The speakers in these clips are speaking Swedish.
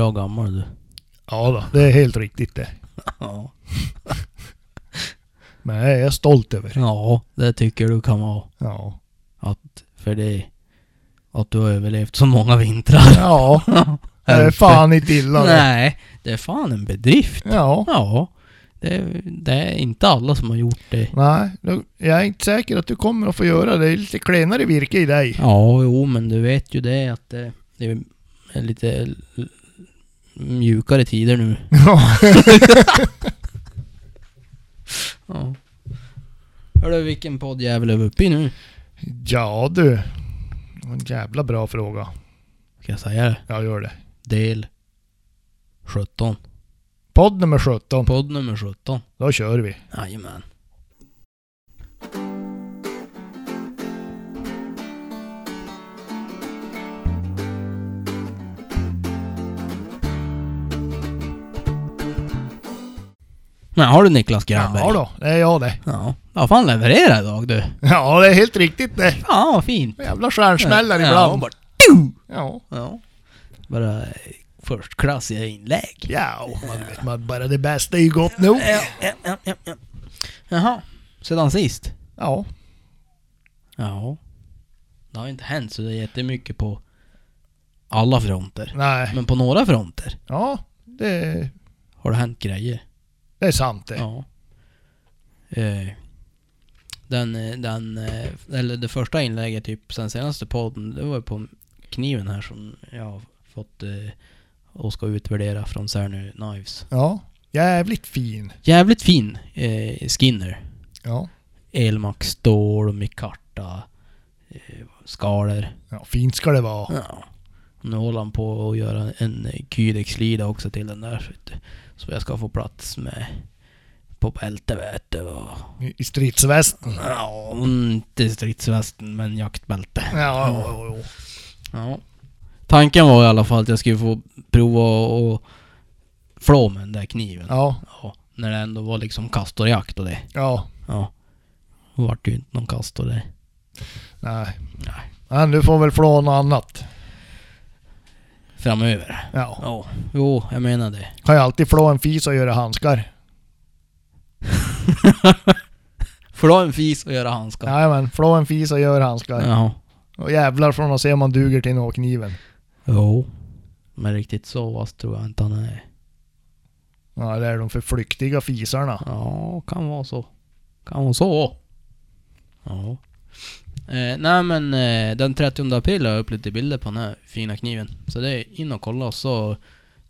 Bra gammal du. Ja då, det är helt riktigt det. Ja. Men jag är stolt över. Ja, det tycker du kan vara. Ja. Att, för det... Att du har överlevt så många vintrar. Ja, det är fan inte illa det. Nej, det är fan en bedrift. Ja. Ja. Det, det är inte alla som har gjort det. Nej, jag är inte säker att du kommer att få göra det. Det är lite klenare virke i dig. Ja, jo, men du vet ju det att det, det är lite mjukare tider nu. Ja. Ja. Hörru, vilken poddjävel är vi uppe i nu? ja du. En jävla bra fråga. Ska jag säga det? Jag gör det. Del 17. Podd nummer 17. Podd nummer 17. Då kör vi. Jajamän. Men har du Niklas Grönberg? Ja då, det är jag det. Ja. Vad fan levererar idag du? Ja, det är helt riktigt det. Ja, vad fint. Jävla stjärnsmällare Ja, ibland. bara, Ja. ja. Bara förstklassiga inlägg. Ja, man vet man bara det bästa är ju gott nog. Ja, ja, ja, ja, ja. Jaha, sedan sist? Ja. Ja. Det har inte hänt så det är jättemycket på alla fronter. Nej. Men på några fronter Ja, det, har det hänt grejer. Det är sant det. Ja. Eh, Den, eh, den, eh, eller det första inlägget typ sen senaste podden, det var ju på kniven här som jag har fått eh, och ska utvärdera från Cerny Knives. Ja. Jävligt fin. Jävligt fin eh, Skinner. Ja. Elmax stål mikarta eh, skalor. Ja, fint ska det vara. Ja. Nu håller han på att göra en eh, Kydex-lida också till den där. Så, jag ska få plats med på bälte vet du. Och, I stridsvästen. ja, inte stridsvästen men jaktbälte. Ja, ja, ja, ja. Ja. Tanken var i alla fall att jag skulle få prova och flå med den där kniven. Ja, Ja, när det ändå var liksom kastorjakt och det. ja. Ja. Då vart det ju inte någon kastor det. Nej. Nej. Men du får väl flå något annat. Framöver. Ja. Ja, jo, jag menar det. Kan ju alltid flå en fis och göra handskar. Flå en fis och göra handskar. Jajamän, flå en fis och gör handskar. Jaha. Och jävlar från att se om man duger till nå kniven. Jo. Men riktigt så vass tror jag inte han är. Ja, det är de för flyktiga fisarna. Ja, kan vara så. Kan vara så. Ja. Eh, nej men eh, den 30 april har jag upp lite bilder på den här fina kniven. Så det är in och kolla och så...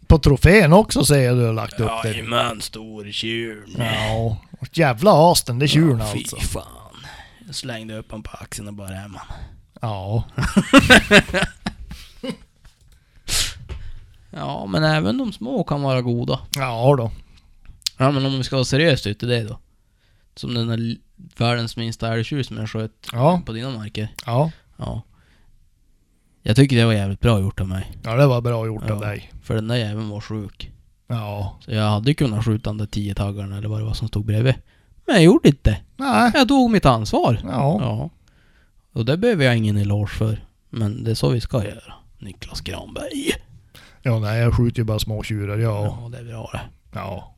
På trofén också ser jag du har lagt upp det. Jajamän, stor tjur. Ja. Och Jävla as den där tjuren Ja, alltså. Fy fan. Jag slängde upp honom på axeln och bara, man. Ja. Ja, men även de små kan vara goda. Ja då. Ja, men om vi ska vara seriöst ute i det då. Som den där världens minsta älgtjur som jag sköt Ja. på dina marker. Ja. Ja. Jag tycker det var jävligt bra gjort av mig. Ja, det var bra gjort Ja. av dig. För den där jäveln var sjuk. Ja. Så jag hade kunnat skjuta den där tio taggarna eller vad det var som stod bredvid. Men jag gjorde inte. Nej. Jag tog mitt ansvar. Ja. Ja. Och det behöver jag ingen eloge för. Men det är så vi ska göra. Niklas Granberg. Ja, nej, jag skjuter ju bara små tjurar. Ja. Ja, det är bra det. Ja.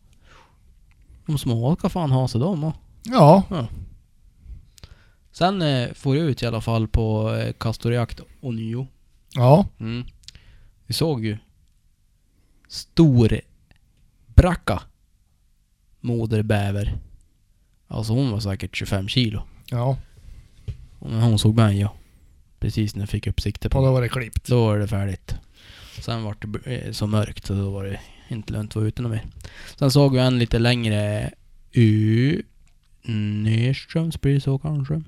De små ska fan ha sig de och. Ja. Sen eh, får jag ut i alla fall på eh, kastorjakt ånyo. Ja. Mm. Vi såg ju stor bracka moderbäver. Alltså hon var säkert 25 kilo. Ja. Och när hon såg mig ja. Precis när jag fick upp sikte på Och då var det klippt. Då var det färdigt. Sen var det eh, så mörkt så då var det inte lönt att vara ute något mer. Sen såg vi en lite längre u nerströms blir det så kanske.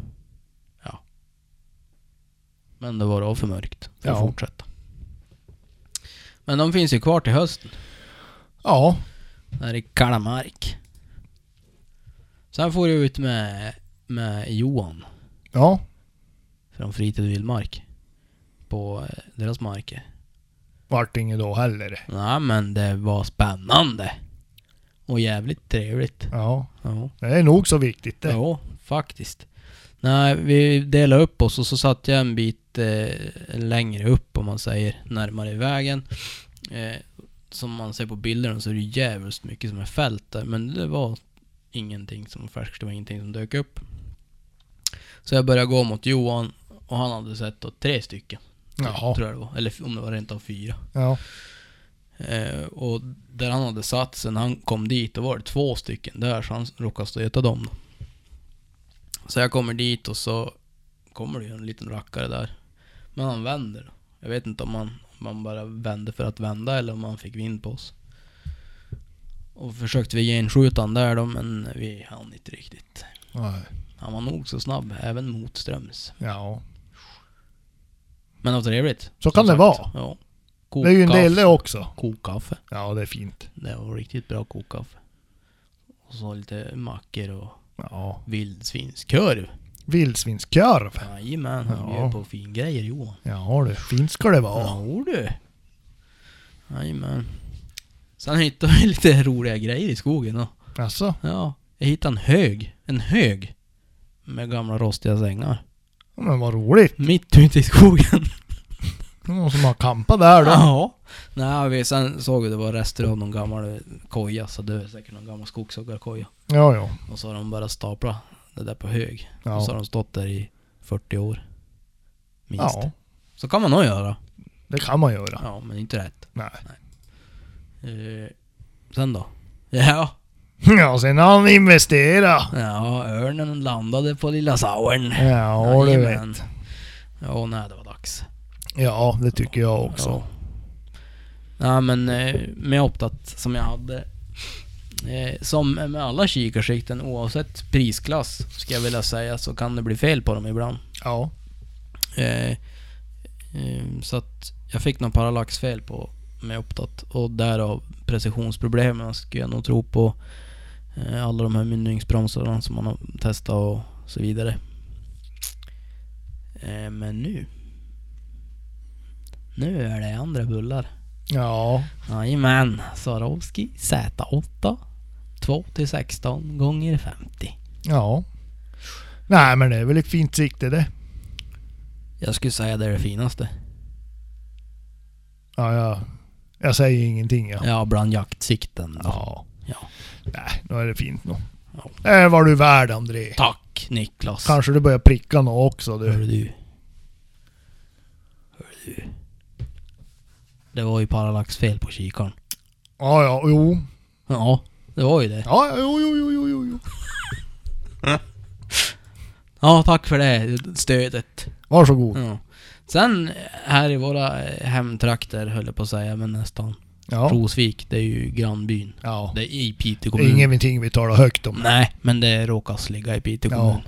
Ja. Men det var då för mörkt för att Ja. fortsätta. Men de finns ju kvar till hösten. Ja. Där i kalla mark. Sen får jag ut med, med Johan Ja. från Fritid och Vildmark. På eh, deras marker. Vart inget då heller. Nej men det var spännande. Och jävligt trevligt. Ja. Ja. Det är nog så viktigt det. Jo, faktiskt. Nej, vi delade upp oss och så satt jag en bit eh, längre upp om man säger, närmare vägen. Eh, som man ser på bilderna så är det jävligt mycket som är fält där, men det var ingenting som var färskt, det var ingenting som dök upp. Så jag började gå mot Johan och han hade sett då tre stycken. Jaha. Tror jag det var. Eller om det var rent av fyra. Ja. Eh, och där han hade satt när han kom dit, då var det två stycken där, så han råkade äta dem då. Så jag kommer dit och så kommer det ju en liten rackare där. Men han vänder. Jag vet inte om han, om han bara vände för att vända eller om han fick vind på oss. Och försökte vi genskjuta han där då, men vi hann inte riktigt. Nej. Han var nog så snabb, även motströms. Ja. Men det var trevligt. Så kan det sagt. vara. Ja. Det är ju en del det också. Kokkaffe. Ja, det är fint. Det var riktigt bra kokkaffe. Och så lite mackor och Ja. vildsvinskorv. Vildsvinskorv. Jajamän, han Ja. bjöd på fin grejer Johan. Ja du, fint ska det vara. Ja du. Jajamän. Sen hittade vi lite roliga grejer i skogen då. Alltså, Ja, jag hittade en hög. En hög. Med gamla rostiga sängar. men vad roligt. Mitt ute i skogen. Någon som har campat där då. Ja. Nej, vi sen såg vi det var rester av någon gammal koja. Så det är säkert någon gammal skogshuggarkoja. Ja, ja. Och så har de bara staplat det där på hög. Och så har Ja. de stått där i 40 år. Minst. ja, Så kan man nog göra. det kan man göra. Ja, men inte rätt. Nej. Eh, sen då? Ja, Ja, sen har han investerat. ja, örnen landade på lilla sauern. Ja, du vet. Ja, nej det var dags. Ja, det tycker jag också. Ja. Ja men eh, med Optat som jag hade. Eh, som med alla kikarsikten oavsett prisklass ska jag vilja säga så kan det bli fel på dem ibland. Ja. Eh, så att jag fick någon parallaxfel på med Optat och därav precisionsproblemen skulle jag nog tro på alla de här mynningsbromsarna som man har testat och så vidare. Men nu. Nu är det andra bullar. Ja. Jajamän, Swarovski Z8 2 till 16 gånger 50. Ja. Nej, men det är väl ett fint sikte det. Jag skulle säga det är det finaste. Ja, ja. Jag säger ingenting ja. Ja, bland jaktsikten då. Ja. Ja. Nej, då är det fint nog. Ja. Det var du värd André. Tack Niklas. Kanske du börjar pricka nå också du. Hörru du. Hörru du. Det var ju parallaxfel på kikaren. Ja, ja, jo. Ja, det var ju det. Ja, jo, jo, jo, jo, jo, jo. Ja, tack för det stödet. Varsågod. Ja. Sen här i våra eh, hemtrakter höll jag på att säga, men nästan. Ja. Rosvik, det är ju grannbyn. Ja. Det är i Piteå Det kommun. är ingenting vi talar högt om. Nej, men det råkar ligga i Piteå Ja. kommun.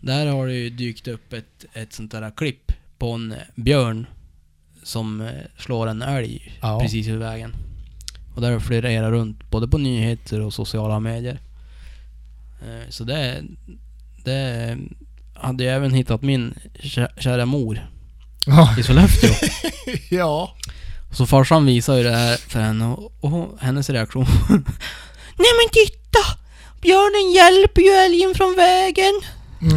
Där har det ju dykt upp ett, ett sånt där klipp på en björn som eh, slår en älg Ja. precis vid vägen. Och där florerar runt både på nyheter och sociala medier. Eh, Så det, det hade jag även hittat min kä- kära mor Ja. i Sollefteå. ja. Så farsan visade ju det här för henne och, och hennes reaktion. Nej men titta! Björnen hjälper ju älgen från vägen.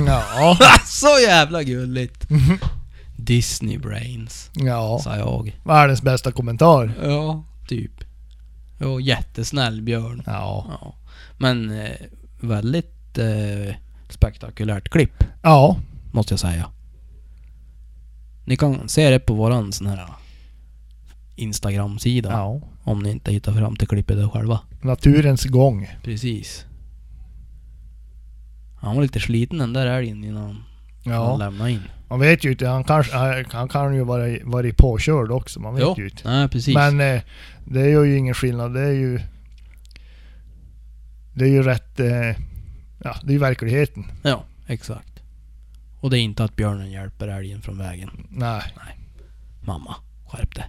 Ja. Så jävla gulligt. Disney brains, Ja. sa jag. Världens bästa kommentar. Ja, typ. Och jättesnäll björn. Ja. Ja. Men eh, väldigt eh, spektakulärt klipp, Ja. måste jag säga. Ni kan se det på våran sån här Instagram-sida. Ja. Om ni inte hittar fram till klippet där själva. Naturens gång. Precis. Han var lite sliten den där älgen innan han Ja. lämnade in. Man vet ju inte. Han, kanske, han- kan ju vara varit påkörd också. Man vet Jo, ju inte. nej precis. Men eh, det gör ju ingen skillnad. Det är ju... Det är ju rätt... Eh, ja, det är ju verkligheten. Ja, exakt. Och det är inte att björnen hjälper älgen från vägen. Nej. Mamma, skärp dig.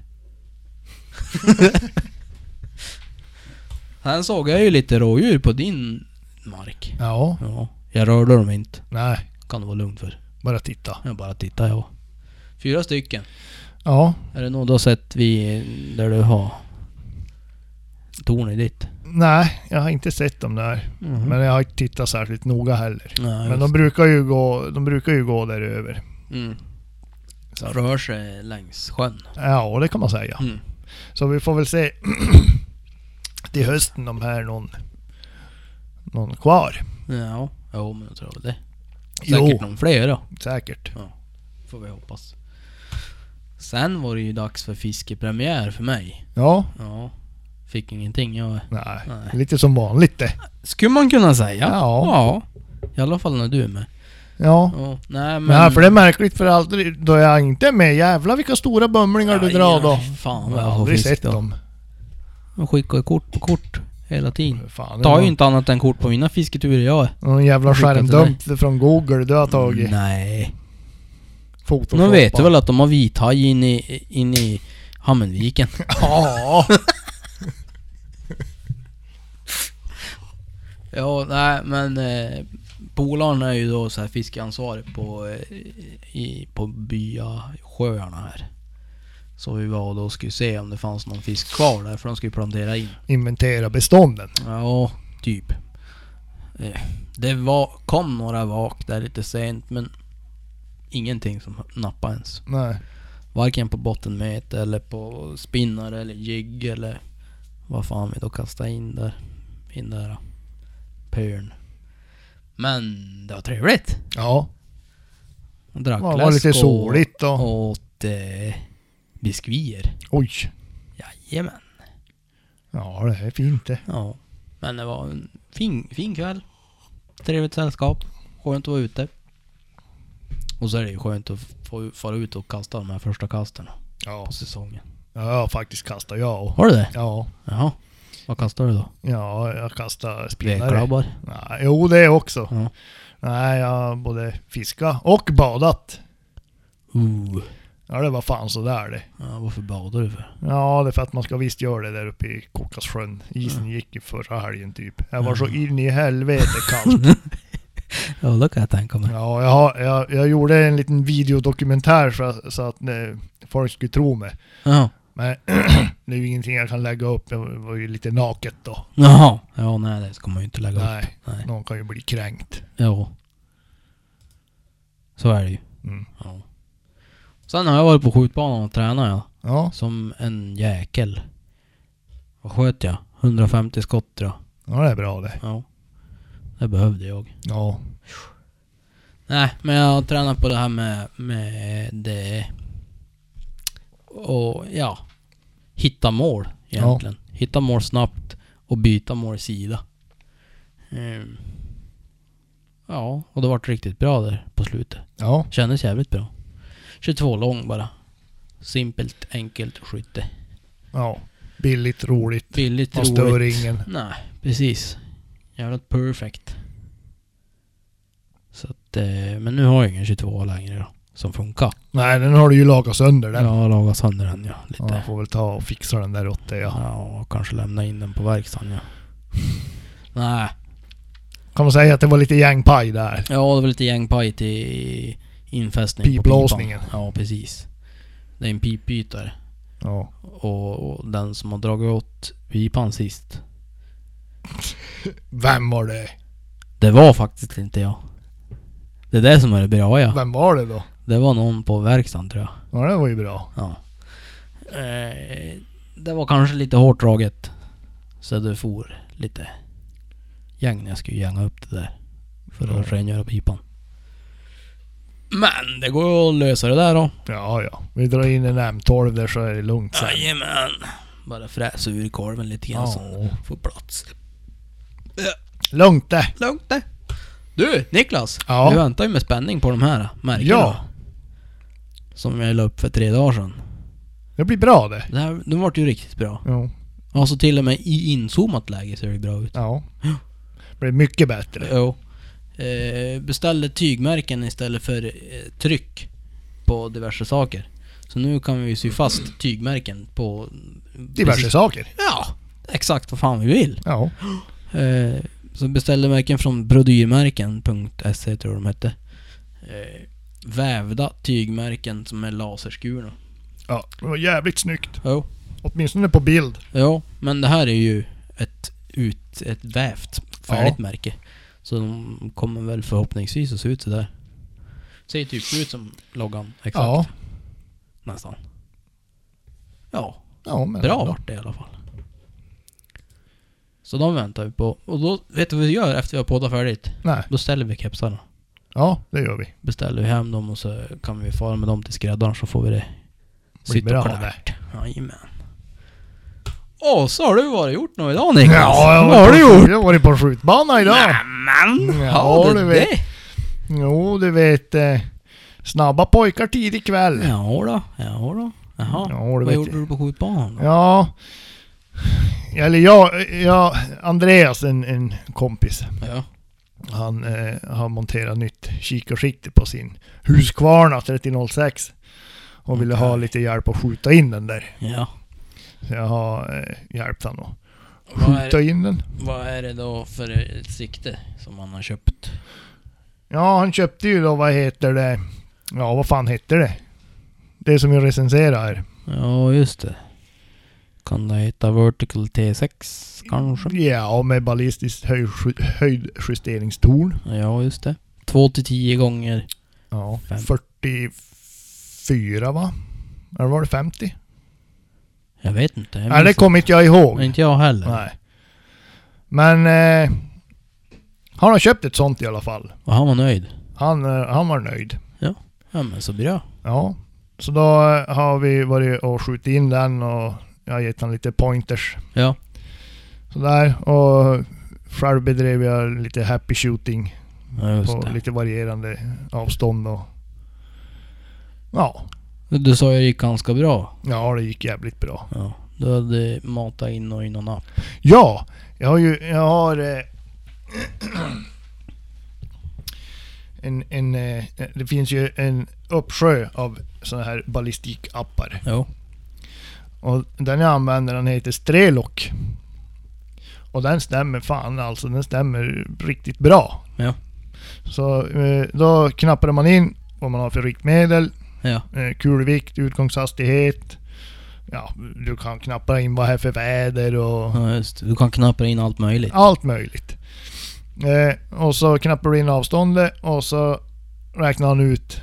Sen såg jag ju lite rådjur på din mark. Ja. Ja, jag rörde dem inte. Nej. Kan du vara lugn för. Bara titta. Jag bara tittar jag. Fyra stycken. Ja. Är det nog du har sett vi där du har tornet ditt? Nej, jag har inte sett dem där. Mhm. Men jag har inte tittat särskilt noga heller. Nej, Men de brukar ju gå, de brukar ju gå där över. Mm. Så. Rör sig längs sjön. Ja, det kan man säga. Mm. Så vi får väl se till hösten om här någon, någon kvar. Ja, jo men jag tror det. Säkert någon fler då. säkert. Får vi hoppas. Sen var det ju dags för fiskepremiär för mig. Ja, Ja. Fick ingenting jag... nej. Nej. Lite som vanligt det. Skulle man kunna säga. Ja. Ja. I alla fall när du är med. Ja. Ja. Nej men... Men för det är märkligt för aldrig, då jag inte är med, jävlar vilka stora bumlingar du Ja, drar då. Fan Jag vad har jag får aldrig sett dem. De skickar kort på kort hela tiden. Fan, det Tar är ju inte annat än kort på mina fisketurer jag är. Någon jävla skärmdump från Google du har tagit. Nej. Photoshop. De vet ju väl att de har vithaj in i, in i Hammenviken. Ja. Ja, nej men eh, polaren är ju då så här fiskeansvarig på, eh, i, på byasjöarna här. Så vi var då och skulle se om det fanns någon fisk kvar där för de skulle plantera in. Inventera bestånden. Ja, typ. Eh, det var, kom några vak där lite sent men ingenting som nappade ens. Nej. Varken på bottenmete eller på spinnar eller jigg eller vad fan vi då kastade in där. In där pölen. Men det var trevligt. Ja. Drack Det var lite soligt och... och åt eh, biskvier. Oj. Jajamän. Ja, det är fint det. Ja. Men det var en fin, fin kväll. Trevligt sällskap. Skönt att vara ute. Och så är det ju skönt att få fara ut och kasta de här första kasten Ja. på säsongen. Ja, jag har faktiskt kastat jag. Har du det? Ja. Jaha. Vad kastar du då? Ja, jag kastar spinnare. Vedklabbar? Nej, jo, det också. Ja. Nej, jag har både fiskat och badat. Uh. Ja, det var fan sådär det. Ja, varför badar du för? Ja, det är för att man ska visst göra det där uppe i Kåkassjön. Isen gick i förra helgen typ. Jag var så in i helvete kallt. Ja, det kan jag tänka mig. Ja, jag, jag, jag gjorde en liten videodokumentär så, att- så att eh, folk skulle tro mig. Ja. Men det är ju ingenting jag kan lägga upp. Det var ju lite naket då. Jaha. Ja, nej det ska man ju inte lägga upp. Nej, Nej. någon kan ju bli kränkt. Jo. Så är det ju. Mm. Ja. Sen har jag varit på skjutbanan och tränat ja. Ja, Som en jäkel. Vad sköt jag? 150 skott tror jag. ja, det är bra det. Ja. Det behövde jag. Ja, Nej, men jag har tränat på det här med, med det... Och ja. Hitta mål egentligen. Hitta mål snabbt och byta mål sida. Ehm. Ja, och det vart riktigt bra där på slutet. ja, Kändes jävligt bra. 22 lång bara. Simpelt, enkelt skytte. ja. Billigt, roligt. Billigt, Man roligt. stör ingen. Nej, precis. Jävligt perfect. Så att, eh, men nu har jag ingen 22 längre då. Som funkar. Nej, den har du ju lagat sönder den. Har lagat sönder den ja. Lite. Ja, jag får väl ta och fixa den där åt dig. Ja. Ja. och kanske lämna in den på verkstaden ja. Nej. Kan man säga att det var lite gängpaj där? Ja, det var lite gängpaj till infästning Pipblåsningen. på. Ja, precis. Det är en pipbytare. Ja. Och, och den som har dragit åt pipan sist. Vem var det? Det var faktiskt inte jag. Det är det som är det bra ja. Vem var det då? Det var någon på verkstaden tror jag. Ja, det var ju bra. Ja. Eh, det var kanske lite hårt draget. Så det for lite gäng när jag skulle gänga upp det där. För att Ja. rengöra pipan. Men det går att lösa det där då. Ja, ja. Vi drar in en M12 där så är det lugnt sen. Jajamän. Bara fräsa ur korven lite grann så Ja. den får plats. Lugnt det. Lugnt det. Du Niklas! Ja. Vi väntar ju med spänning på de här märkena. Ja. Som jag la upp för tre dagar sedan. Det blir bra det. Det här, de vart ju riktigt bra. Ja. Alltså till och med i inzoomat läge ser det bra ut. Ja. Det blir mycket bättre. Jo. Eh, beställde tygmärken istället för eh, tryck på diverse saker. Så nu kan vi sy fast tygmärken på... Diverse precis- saker. Ja! Exakt vad fan vi vill. Ja. Eh, så beställde märken från brodyrmärken.se tror jag de hette. Eh, vävda tygmärken som är laserskurna. Ja. Det var jävligt snyggt. Jo. Åtminstone på bild. Jo, men det här är ju ett ut ett vävt färdigt märke. Så de kommer väl förhoppningsvis att se ut sådär. Ser typ ut som loggan. Exakt. Ja. Nästan. Ja, Ja, men bra ändå. vart det i alla fall. Så de väntar vi på. Och då, vet du vad vi gör efter vi har poddat färdigt? Nej. Då ställer vi kepsarna. Ja, det gör vi. Beställer vi hem dem och så kan vi fara med dem till skräddaren så får vi det sytt och klart. Jajamän. Och så har du varit gjort något idag Niklas. Ja, jag vad har du gjort? Jag har varit på skjutbana idag. Nämen! Ja, du vet. det? Jo, du vet. Eh, snabba pojkar tidig kväll. Ja då, ja då. Jaha. Ja, du Vad vet. gjorde du på skjutbanan då? Ja. Eller jag, jag Andreas, en, en kompis. Ja. Han eh, har monterat nytt kikarsikte på sin Husqvarna 3006. Och ville ha lite hjälp att skjuta in den där. Ja. Så jag har eh, hjälpt han att skjuta in den. vad är det då för ett sikte som han har köpt? Ja, han köpte ju då, vad heter det? Ja, vad fan heter det? Det som jag recenserar. Ja, just det. Kan det heta Vertical T6 kanske? Ja, med ballistiskt höjd, höjdjusteringstorn. Ja, just det. 2 till 10 gånger. Ja, Fem. 44 va? Eller var det 50? Jag vet inte. Jag Nej, det kommer inte jag ihåg. inte. Jag heller. Nej. Men eh, han har köpt ett sånt i alla fall. Och han var nöjd. Han, eh, han var nöjd. Ja men så bra. Ja. Så då eh, har vi varit och skjutit in den och jag har gett han lite pointers. Ja. Sådär. Och själv bedrev jag lite happy shooting Ja på det. lite varierande avstånd och... Ja. Du sa ju det gick ganska bra. Ja, det gick jävligt bra. Ja. Du hade matat in och in någon app. Ja! Jag har ju... Jag har... Eh, en, en, eh, det finns ju en uppsjö av sådana här ballistikappar. Jo. Och den jag använder den heter Strelok. Och den stämmer fan alltså. Den stämmer riktigt bra. Ja. Så eh, då knappar man in vad man har för riktmedel, Ja. eh, kulvikt, utgångshastighet. Ja, du kan knappa in vad det är för väder och ja just. Du kan knappa in allt möjligt. allt möjligt. Eh, och så knappar du in avståndet och så räknar han ut.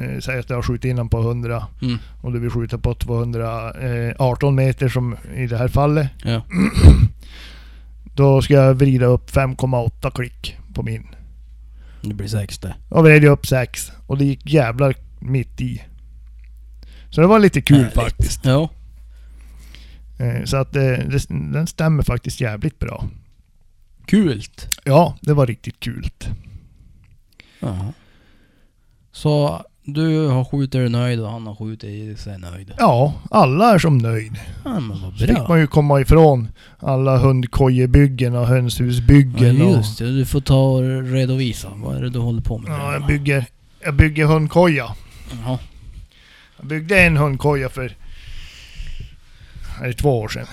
Eh, säg att du har skjutit in den på 100 Mm. och du vill skjuta på 218 meter som i det här fallet. Ja. Då ska jag vrida upp 5,8 klick på min. Det blir sex det. Och vred jag upp 6 och det gick jävlar mitt i. Så det var lite kul Härligt. faktiskt. Ja. Eh, så att eh, det, den stämmer faktiskt jävligt bra. Kult. Ja, det var riktigt kul. Ja. Så du har skjutit dig nöjd och han har skjutit sig nöjd. Ja, alla är som nöjd. Ja men vad Så fick bra. man ju komma ifrån alla hundkojebyggen och hönshusbyggen. Ja just det. Du får ta och redovisa. Vad är det du håller på med? ja, jag, bygger, jag bygger hundkoja. Jaha. Jag byggde en hundkoja för... Är det två år sedan?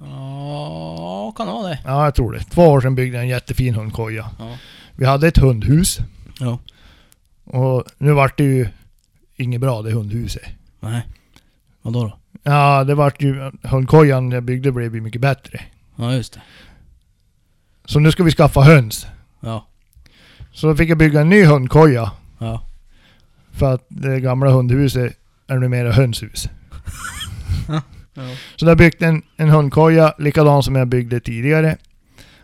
Ja, kan vara det. Ja, jag tror det. Två år sedan byggde jag en jättefin hundkoja. Ja. Vi hade ett hundhus. Ja. Och nu vart det ju inget bra det hundhuset. Nej. Vadå då? Ja, det vart ju... Hundkojan jag byggde blev ju mycket bättre. Ja just det. Så nu ska vi skaffa höns. Ja. Så då fick jag bygga en ny hundkoja. Ja. För att det gamla hundhuset är numera hönshus. Så jag har byggt en, en hundkoja likadan som jag byggde tidigare.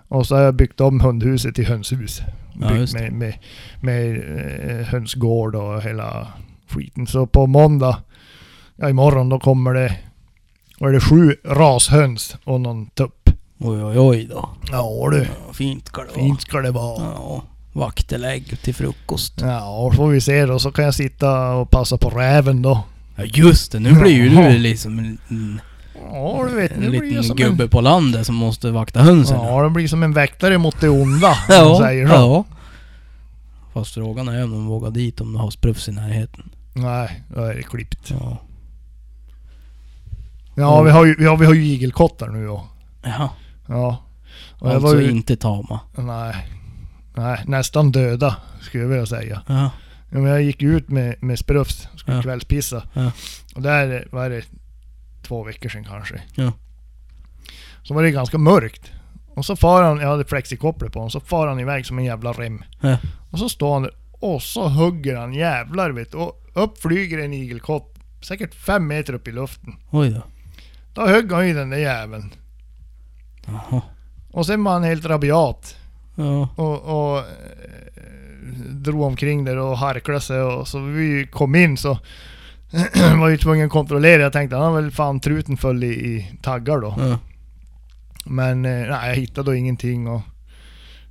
Och så har jag byggt om hundhuset till hönshus. Ja, Byggt med, med, med eh, hönsgård och hela skiten. Så på måndag, ja imorgon då kommer det, är det, sju rashöns och någon tupp. Oj oj oj då. Ja du, Ja, fint ska det vara. fint ska det vara. Ja. Vaktelägg till frukost. Ja, och får vi se då. Så kan jag sitta och passa på räven då. Ja just det, nu blir ju du liksom en, en, Ja, du vet, en nu blir liten som gubbe en... på landet som måste vakta hönsen. Ja, det blir som en väktare mot det onda. ja, säger så. ja. Fast frågan är om de vågar dit om du har sprufs i närheten. Nej, då är det klippt. Ja. Ja, vi har ju, ja, vi har ju igelkottar nu då. Jaha. Ja. Och jag Alltså var ju, inte tama. nej, nej, nästan döda skulle jag vilja säga. Ja. Ja, men jag gick ut med, med sprufs, skulle Ja. kvällspissa. Ja. Och där var det två veckor sedan kanske. Ja. Så var det ganska mörkt. Och så far han, jag hade flexikopplet på honom, så far han iväg som en jävla rem. Ja. Och så står han där och så hugger han jävlar vet. Och upp flyger en igelkott. Säkert fem meter upp i luften. Oj då. Då högg han ju den där jäveln. Jaha. Och sen var han helt rabiat. Ja. Och, och eh, drog omkring där och harklade sig och så vi kom in så var ju tvungen att kontrollera. Jag tänkte han har väl fan truten full i, i taggar då. Ja. Men eh, nej, jag hittade då ingenting och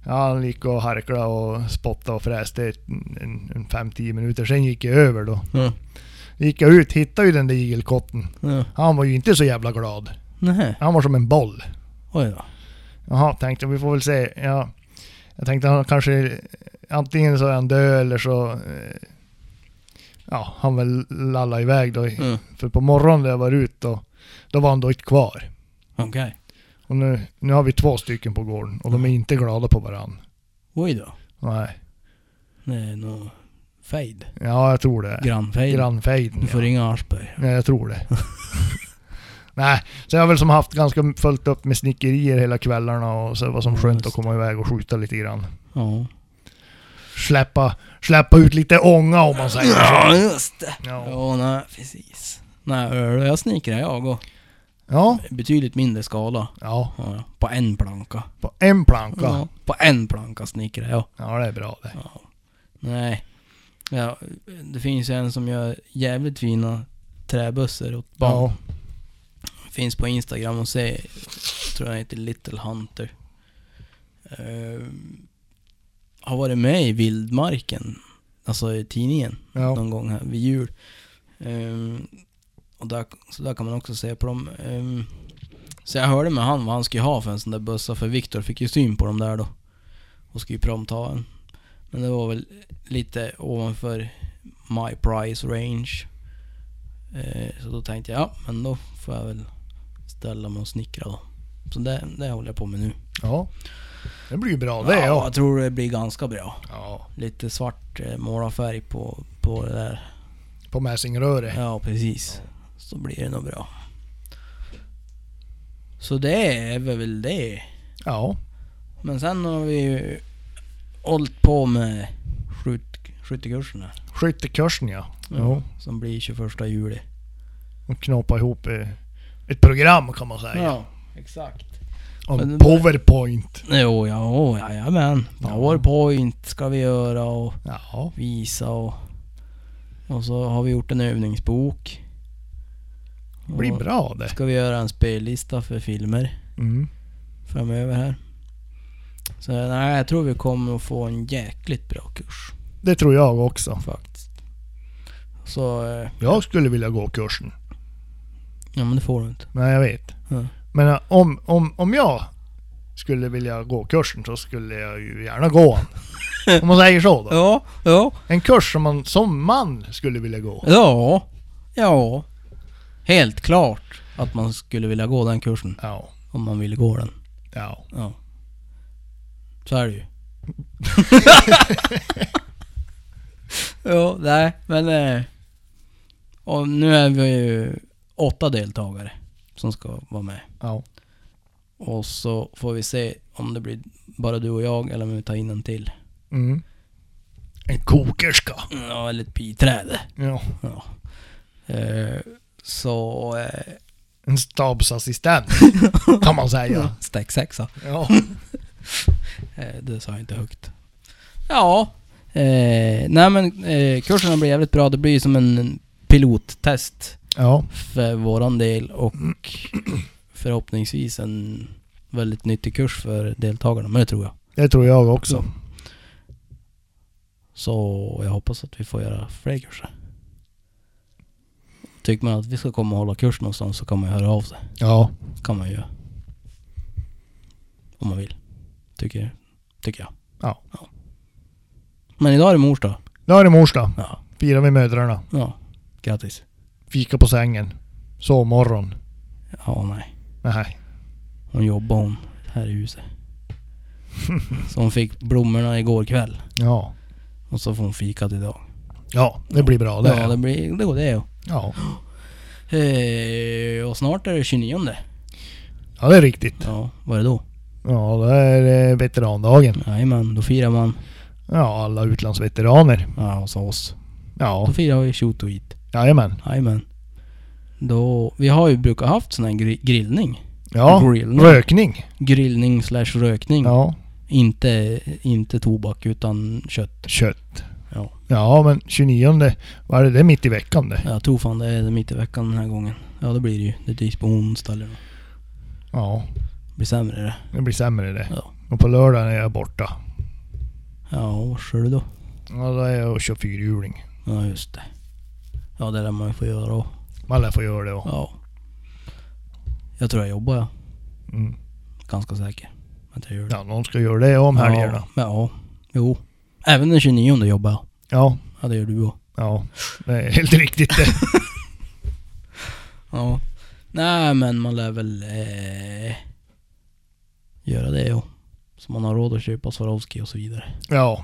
ja, han gick och harklade och spottade och fräste ett- en, en 5-10 minuter. Sen gick jag över då. Ja. Gick jag ut, hittade ju den där igelkotten. Ja. Han var ju inte så jävla glad. Nähä. Han var som en boll. Oj då. Jaha, tänkte jag, vi får väl se. Ja, jag tänkte han kanske, antingen så är han död eller så, eh, ja, han väl lalla iväg då. Ja. För på morgonen när jag var ute då, då var han då inte kvar. Okej. Och nu, nu har vi två stycken på gården och de är inte glada på varandra. Oj då. Nej. Är nog fejd. Ja, jag tror det. Grannfejd. Grannfejden. Du får Ja. ringa Aschberg. ja, jag tror det. Nej, så jag har väl som haft ganska fullt upp med snickerier hela kvällarna och så var som Ja, skönt att komma iväg och skjuta lite grann. Ja. Släppa, släppa ut lite ånga om man säger så. Ja, just det. Ja. Ja, nej, precis. Nej, jag snickrar jag och Ja, betydligt mindre skala. ja. Ja. På en planka. På en planka. Ja, på en planka snickrar jag. Ja, det är bra det. Ja. Nej. Ja, det finns ju en som gör jävligt fina träbössor åt barn. Ja, Finns på Instagram och se. Tror jag heter Little Hunter. Ehm, har varit med i Vildmarken. Alltså i tidningen. ja. Någon gång här vid jul. Ehm, och där, så där kan man också se på dem. Ehm, så jag hörde med han vad han skulle ha för en sån där bössa. För Viktor fick ju syn på dem där då. Och skulle ju promta en. Men det var väl lite ovanför my price range. Så då tänkte jag, ja men då får jag väl ställa mig och snickra då. Så det, det håller jag på med nu. ja. Det blir ju bra det ja. jag tror det blir ganska bra. Ja, Lite svart eh, målarfärg på, på det där. på mässingröret. Ja, precis. Så blir det nog bra. Så det är väl det. Ja. Men sen har vi ju hållit på med skjut, skyttekursen här. Skyttekursen ja. Ja. Som blir 21 juli. Och knåpa ihop eh, ett program kan man säga. Ja, exakt. Om Men powerpoint. Jo, ja, jajamän. Ja. Powerpoint ska vi göra och Ja. visa och... Och så har vi gjort en övningsbok. Det blir Och bra det. Ska vi göra en spellista för filmer Mm. framöver här. Så nej, jag tror vi kommer att få en jäkligt bra kurs Det tror jag också. faktiskt. Så, eh, Jag skulle vilja gå kursen. Ja men det får du inte. Nej, jag vet. Ja. Men eh, om, om, om jag skulle vilja gå kursen så skulle jag ju gärna gå den. Om man säger så då. Ja, ja, En kurs som man som man skulle vilja gå. ja, ja. Helt klart att man skulle vilja gå den kursen. Ja. Om man ville gå den. Ja. Ja. Så är det ju. ja, nej, men... Eh, och nu är vi ju åtta deltagare som ska vara med. Ja. Och så får vi se om det blir bara du och jag eller om vi tar in en till. Mm. En kokerska. Ja, eller ett biträde. Ja. Ja. Eh, så... Eh, En stabsassistent. kan man säga. Stack sexa. Ja. Eh, det sa jag inte högt. Ja. Eh, nej men eh, kurserna blir jävligt bra. Det blir som en pilottest Ja. för våran del och förhoppningsvis en väldigt nyttig kurs för deltagarna. Men det tror jag. Det tror jag också. Så jag hoppas att vi får göra fler kurser. Tycker man att vi ska komma och hålla kurs någonstans så kan man ju höra av sig. Ja. kan man ju göra. Om man vill. Tycker, tycker jag. Ja. Men idag är det mors dag. Då är det mors dag. Ja. Firar vi mödrarna. Ja. Grattis. Fika på sängen. Sovmorgon. Ja, nej. Nej. Hon jobbar hon här i huset. Så hon fick blommorna igår kväll. Ja. Och så får hon fikat idag. Ja, det blir bra det. Ja, det blir... Det går det ju. Ja. Eh, och snart är det 29. Ja, det är riktigt. Ja, vad är det då? Ja, det är eh, veterandagen. Jajamän, då firar man Ja, alla utlandsveteraner. ja, hos oss. Ja, Då firar vi shoot och eat. Jajamän. Jajamän. Då, vi har ju brukat haft sån här gri- grillning. Ja, Grillning. rökning. Grillning slash rökning. Ja, Inte, inte tobak utan kött. kött. Ja. Ja, men 29, vad är det? Det är mitt i veckan det. Jag tror fan det är mitt i veckan den här gången. Ja det blir det ju. Det dyks på onsdag eller nåt. Ja, Det blir sämre det. det blir sämre det. Ja. Och på lördagen är jag borta. Ja, vad kör du då? Ja, då är jag och kör fyrhjuling. Ja just det. Ja det lär man ju få göra. Man lär få göra det också. Ja. Jag tror jag jobbar ja. Mm. Ganska säker. Att jag gör det. Ja, någon ska göra det om helgerna. Ja, ja. Jo. Även den 29 jobbar jag. Ja, Ja det gör du också. ja. Det är helt riktigt det. Ja. Nej men man lär väl eh, göra det ja. Så man har råd att köpa Swarovski och så vidare. Ja.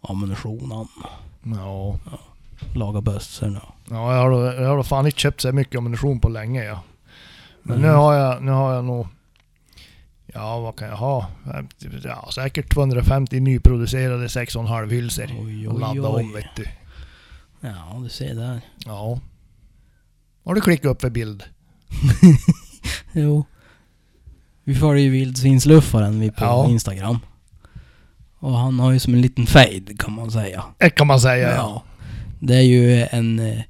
Ammunitionen, Ja. Laga bössorna. Ja, jag har, jag har fan inte köpt så mycket ammunition på länge ja. Men Mm. nu har jag, nu har jag nog... Ja, vad kan jag ha? Ja, säkert 250 nyproducerade 6,5 hylsor. Och ladda om vet du. Ja, du ser där. Ja. Har du klickat upp för bild? Jo. Vi följer ju vildsvinsluffaren vi på Ja. Instagram. Och han har ju som en liten fade kan man säga. Det kan man säga ja. Det är ju en eh,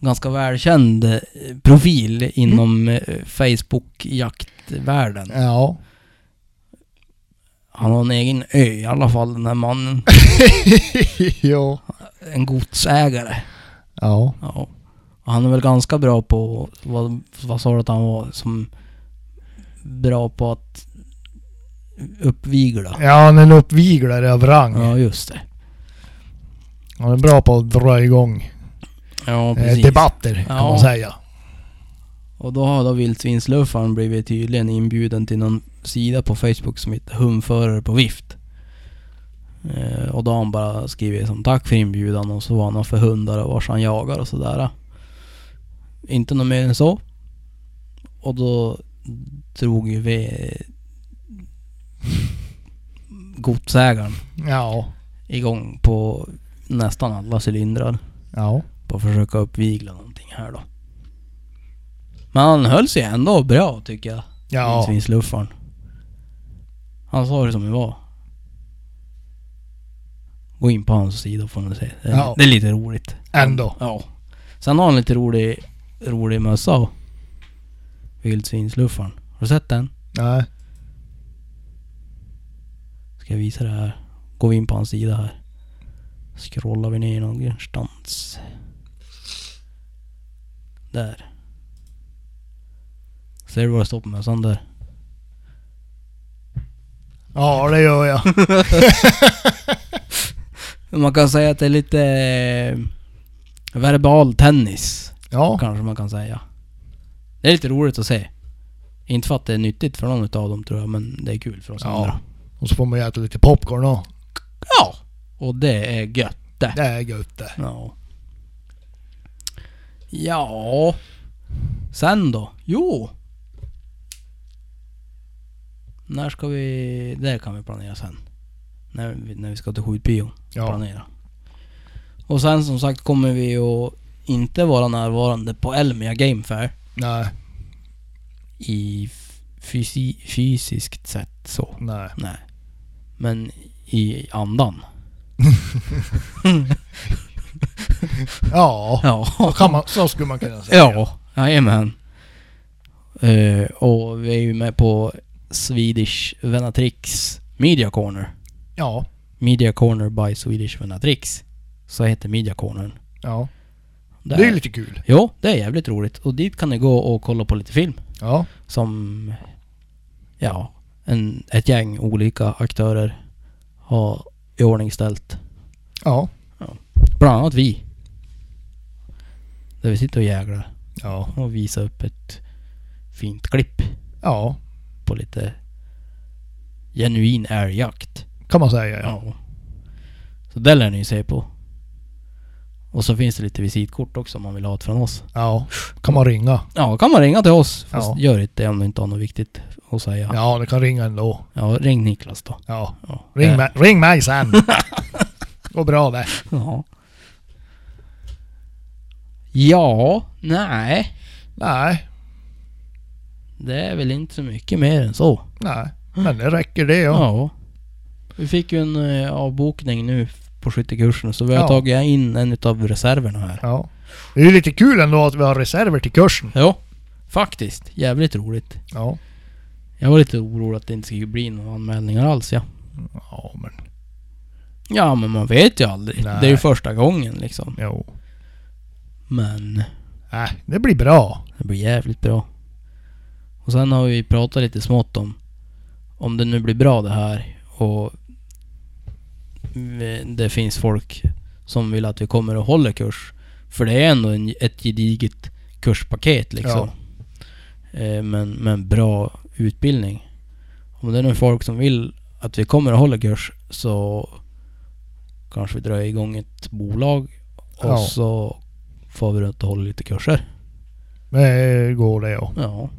ganska välkänd eh, profil inom eh, Facebook-jaktvärlden. Ja. Han har en egen ö i alla fall den här mannen. jo. En godsägare. Ja. Ja. Han är väl ganska bra på, vad, vad sa du att han var som bra på att uppvigla? Ja, han är en uppviglare av rang. Ja, just det. Han är bra på att dra igång Ja, eh, precis. debatter kan Ja. man säga. Och då har då vildsvinsluffaren blivit tydligen inbjuden till någon sida på Facebook som heter Humförare på vift. Eh, och då har han bara skrivit som tack för inbjudan och så var han för hundar och vars han jagar och sådär. Inte något mer än så. Och då drog ju vi godsägaren Ja. igång på nästan alla cylindrar. Ja. På att försöka uppvigla någonting här då. Men han höll sig ändå bra tycker jag. Ja. Vildsvinsluffaren. Han sa det som det var. Gå in på hans sida får man se. Det är, Ja. det är lite roligt. Ändå. Ja. Sen har han lite rolig, rolig mössa. Vildsvinsluffaren. Har du sett den? Nej. Ska jag visa det här? Går vi in på hans sida här. Scrollar vi ner någonstans. Där. Ser du vad det står på mössan där? Ja, det gör jag. Man kan säga att det är lite eh, verbal tennis. Ja. Kanske man kan säga. Det är lite roligt att se. Inte för att det är nyttigt för någon utav dem tror jag, men det är kul för oss Ja. andra. Och så får man ju äta lite popcorn också. Ja! Och det är gött det. Det är gött det. Ja. Ja. Sen då? Jo. När ska vi... Det kan vi planera sen. När vi, när vi ska till skjutbion. Ja. Planera. Och sen som sagt kommer vi att inte vara närvarande på Elmia Game Fair. Nej. I fysi, fysiskt sett så. Nej. Nej. Men i andan. Ja. Ja. Så, kan man, så skulle man kunna säga. Ja, jajamän. Uh, och vi är ju med på Swedish Venatrix Media Corner. Ja. Media Corner by Swedish Venatrix. Så heter Media Cornern. Ja. Där. Det är lite kul. Jo, det är jävligt roligt. Och dit kan ni gå och kolla på lite film. Ja. Som... Ja, en, ett gäng olika aktörer har iordningställt. Ja. Bland annat vi. Där vi sitter och jäglar Ja. och visar upp ett fint klipp. Ja. på lite genuin älgjakt. Kan man säga ja. Ja. Så det lär ni se på. Och så finns det lite visitkort också om man vill ha ett från oss. Ja, kan man ringa. Ja, kan man ringa till oss. Fast Ja. gör inte det om du inte har något viktigt att säga. Ja, Ja, det kan ringa ändå. ring Niklas då. Ja. Ja. Ring, Eh, mig, ring mig sen. Går bra det. Ja. Ja, nej. Nej, Det är väl inte så mycket mer än så. nej. Men det räcker det ja. Ja. Vi fick ju en eh, avbokning nu på så vi har Ja. tagit in en utav reserverna här. ja. Det är ju lite kul ändå att vi har reserver till kursen. Ja, faktiskt. Jävligt roligt. Ja. Jag var lite orolig att det inte skulle bli några anmälningar alls ja. Ja, men Ja men man vet ju aldrig. Nej. Det är ju första gången liksom. jo. Men Äh, det blir bra. det blir jävligt bra. Och sen har vi pratat lite smått om om det nu blir bra det här och det finns folk som vill att vi kommer och håller kurs. För det är ändå en, ett gediget kurspaket liksom. Eh, men, men bra utbildning. Om det är nu folk som vill att vi kommer och håller kurs så kanske vi drar igång ett bolag och Ja. så får vi runt och hålla lite kurser. Det går det ja. Ja.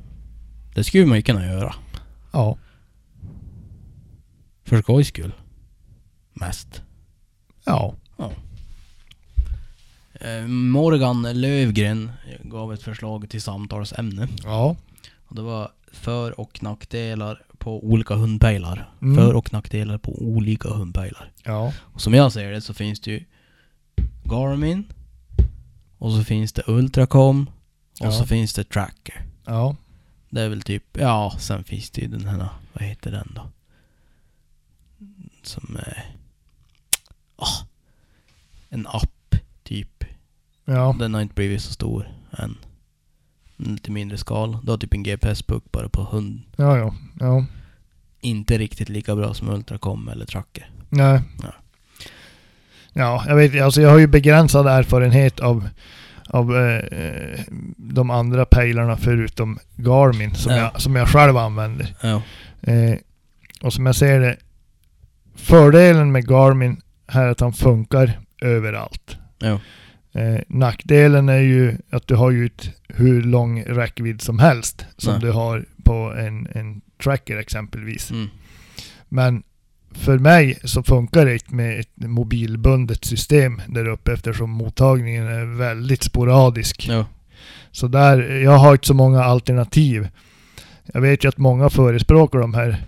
Det skulle man ju kunna göra. Ja. För skojs skull. Mest. Ja. Eh, Morgan Lövgren gav ett förslag till samtalsämne. Ja. Och det var för och nackdelar på olika hundpejlar. Mm. För och nackdelar på olika hundpejlar. Ja. Och som jag ser det så finns det ju Garmin. Och så finns det Ultracom. Och Ja. så finns det Tracker. Ja. Det är väl typ, ja sen finns det ju den här, vad heter den då? Som är... ah, en app, typ. Ja. Den har inte blivit så stor än. En Lite mindre skal. Du har typ en GPS-puck bara på hund. Ja, ja. Ja. Inte riktigt lika bra som Ultracom eller Tracker. Nej. Ja. Ja, jag vet alltså jag har ju begränsad erfarenhet av, av eh, de andra pejlarna förutom Garmin som, Ja. jag, som jag själv använder. Ja. Eh, och som jag ser det, fördelen med Garmin här är att han funkar överallt. Ja. Eh, nackdelen är ju att du har ju ett hur lång räckvidd som helst som Nej. du har på en, en tracker exempelvis. Mm. Men för mig så funkar det inte med ett mobilbundet system där uppe eftersom mottagningen är väldigt sporadisk. Ja. Så där, jag har inte så många alternativ. Jag vet ju att många förespråkar de här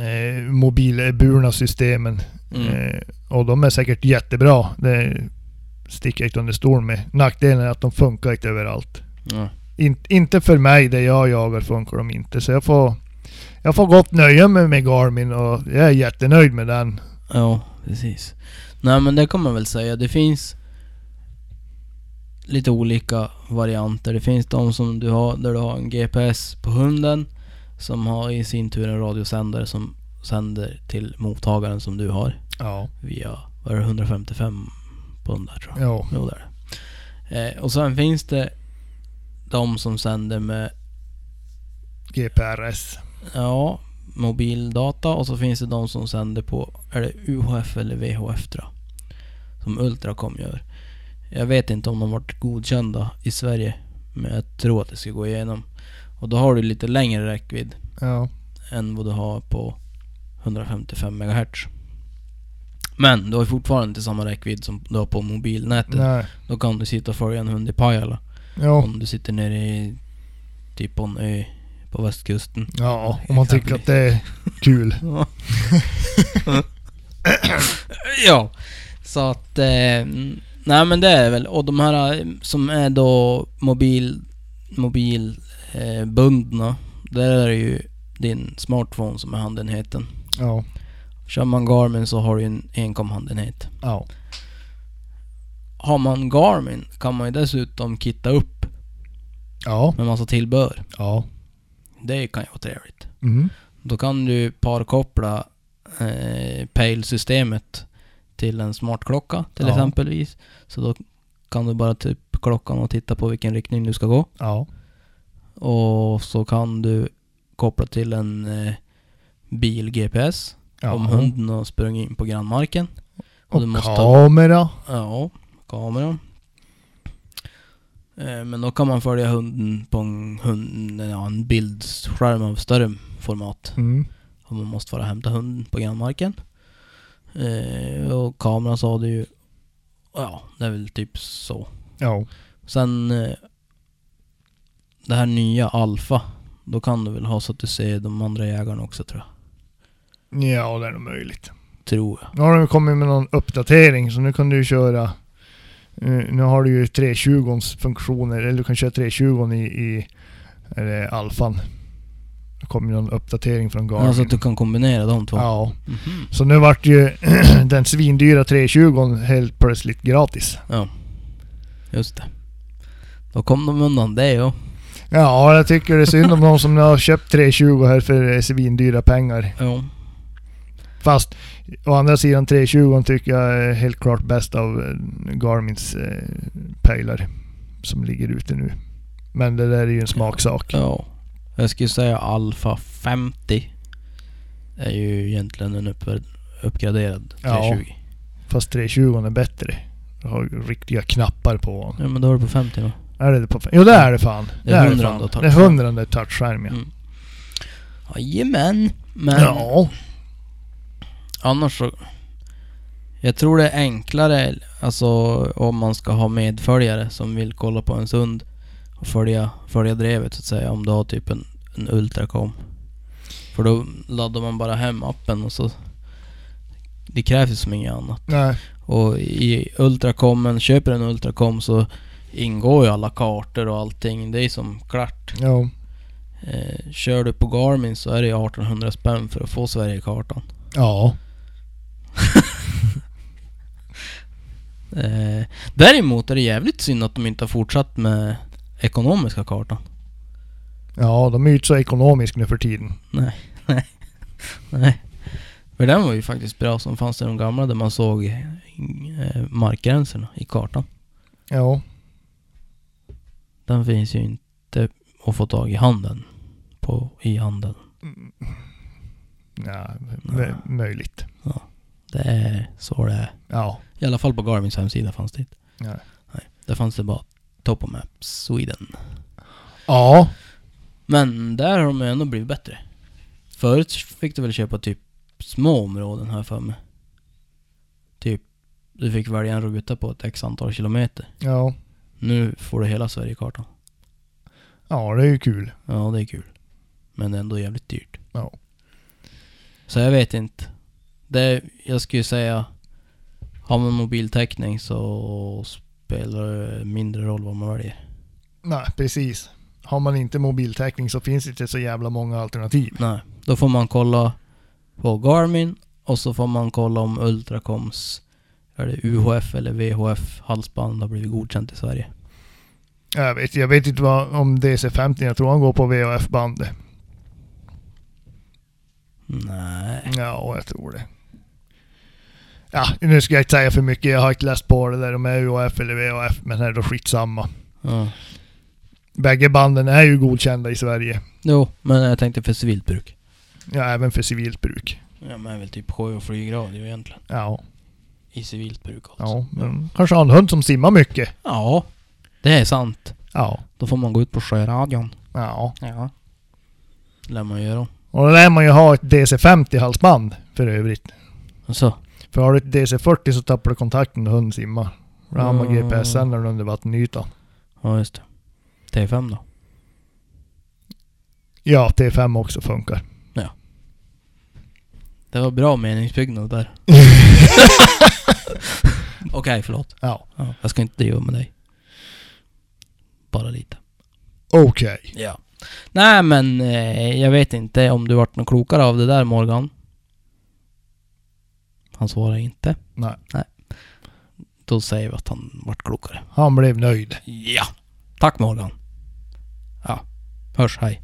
eh, mobilburna systemen. Mm. Eh, och de är säkert jättebra. Det sticker jag inte under stol med. Nackdelen är att de funkar inte överallt. Ja. In, inte för mig, det jag jagar funkar de inte. Så jag får, jag får gott nöja mig med Garmin och jag är jättenöjd med den. Ja, precis. Nej men det kan man väl säga. Det finns lite olika varianter. Det finns de som du har, där du har en GPS på hunden som har i sin tur en radiosändare som sänder till mottagaren som du har Ja. via, vad är det, 155 pundar tror jag. Ja. Jo, det är det. Eh, och sen finns det de som sänder med GPRS. Ja, mobildata och så finns det de som sänder på, är det UHF eller VHF tror jag? Som Ultracom gör. Jag vet inte om de varit godkända i Sverige, men jag tror att det ska gå igenom. Och då har du lite längre räckvidd Ja. än vad du har på 155 MHz. Men du har fortfarande inte samma räckvidd som du har på mobilnätet. Nej. Då kan du sitta och följa en hund i Pajala. Ja. Om du sitter nere i typ på en ö på västkusten. Ja, om man tycker att det är kul. Ja. ja. Så att... Eh, nej men det är väl... Och de här eh, som är då mobil... Mobil... Eh, bundna. Där är det ju din smartphone som är handenheten. Ja. Kör man Garmin så har du en enkom handenhet. Ja. Har man Garmin kan man ju dessutom kitta upp Ja. med massa tillbehör. Ja. Det kan ju vara trevligt. Mm. Då kan du parkoppla eh, Pale-systemet till en smartklocka till Ja. exempelvis. Så då kan du bara typ klockan och titta på vilken riktning du ska gå. Ja. Och så kan du koppla till en eh, bil-GPS ja. om hunden har sprungit in på grannmarken. Och du måste- kamera. Ja, kamera. Eh, Men då kan man följa hunden på en, hund, ja, en bildskärm av större format. Mm. Om man måste vara och hämta hunden på grannmarken. Eh, och kameran sa det ju... Ja, det är väl typ så. Ja. Sen... Det här nya Alfa. Då kan du väl ha så att du ser de andra jägarna också tror jag. Ja, det är nog möjligt. Tror jag. Nu har de kommit med någon uppdatering så nu kan du köra eh, Nu har du ju 320 funktioner, eller du kan köra 320 i, i det alfan. Det kom ju någon uppdatering från Garmin. Alltså att du kan kombinera de två. Ja, Mhm. så nu vart ju den svindyra 320 helt plötsligt gratis. Ja. Just det. Då kom de undan det ja. Ja, jag tycker det är synd om någon som har köpt 320 här för svindyra pengar. Ja. Fast å andra sidan 320 tycker jag är helt klart bäst av eh, Garmins eh, pejlar som ligger ute nu. Men det där är ju en smaksak. Ja. Jag skulle säga Alfa 50. Är ju egentligen en uppvärd, uppgraderad Ja. 320. Fast 320 är bättre. Du har riktiga knappar på honom. Ja men då är det på 50 då. Är det på Jo det är det fan. Det är det 100 fan. då, Det är touchskärm. 100 det touchskärm ja. Mm. Jajamän. Men Ja. annars så... Jag tror det är enklare, alltså om man ska ha medföljare som vill kolla på ens hund och följa, följa drevet så att säga. Om du har typ en, en Ultracom. För då laddar man bara hem appen och så... Det krävs ju som inget annat. Nej. Och i Ultracomen, köper en Ultracom så ingår ju alla kartor och allting. Det är som klart. Ja. Eh, kör du på Garmin så är det ju 1800 spänn för att få Sverigekartan. Ja. Eh, däremot är det jävligt synd att de inte har fortsatt med ekonomiska kartan. Ja, de är ju inte så ekonomiska nu för tiden. Nej, nej, nej. För den var ju faktiskt bra som fanns i de gamla där man såg eh, markgränserna i kartan. Ja. Den finns ju inte att få tag i handen. På, i handen. Ja, mö- möjligt. Det är så det är. Ja. I alla fall på Garmins hemsida fanns det inte. Ja. Nej, där fanns det bara Topo Maps Sweden. Ja. Men där har de ju ändå blivit bättre. Förut fick du väl köpa typ små områden här för mig. Typ, du fick välja en ruta på ett x antal kilometer. Ja. Nu får du hela Sverigekartan. Ja, det är ju kul. Ja, det är kul. Men det är ändå jävligt dyrt. Ja. Så jag vet inte. Det, jag skulle säga, har man mobiltäckning så spelar det mindre roll vad man väljer. Nej, precis. Har man inte mobiltäckning så finns det inte så jävla många alternativ. Nej, då får man kolla på Garmin och så får man kolla om Ultracoms är det UHF eller VHF halsband har blivit godkänt i Sverige. Jag vet, jag vet inte vad om DC50, jag tror han går på VHF-bandet. Nej. Ja, jag tror det. Ja, nu ska jag inte säga för mycket. Jag har inte läst på det där om UHF eller VHF, men det är då skitsamma. Ja. Bägge banden är ju godkända i Sverige. Jo, men jag tänkte för civilt bruk. Ja, även för civilt bruk. Ja, men väl typ sjö och flygradio egentligen. Ja, I civilt bruk alltså. ja. Men kanske har en hund som simmar mycket. Ja, det är sant. Ja, Då får man gå ut på sjöradion. ja. Ja. Det lär man göra. Och då lär man ju ha ett DC50 halsband för övrigt. Så. För har du ett DC40 så tappar du kontakten när hunden simmar. Då har man Mm. GPS-sändaren under vattenytan. Ja, just det. T5 då? Ja, T5 också funkar. Det var bra meningsbyggnad där. Okej, förlåt. Ja, Ja, jag ska inte driva med dig. Bara lite. okej. Ja. Nej men eh, jag vet inte om du vart något klokare av det där Morgan. Han svarar inte. Nej. Då säger vi att han vart klokare. Han blev nöjd. Ja. Tack Morgan. Ja. Hörs. Hej.